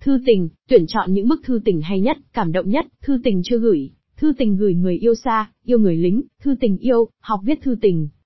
Thư tình, tuyển chọn những bức thư tình hay nhất, cảm động nhất, thư tình chưa gửi, thư tình gửi người yêu xa, yêu người lính, thư tình yêu, học viết thư tình.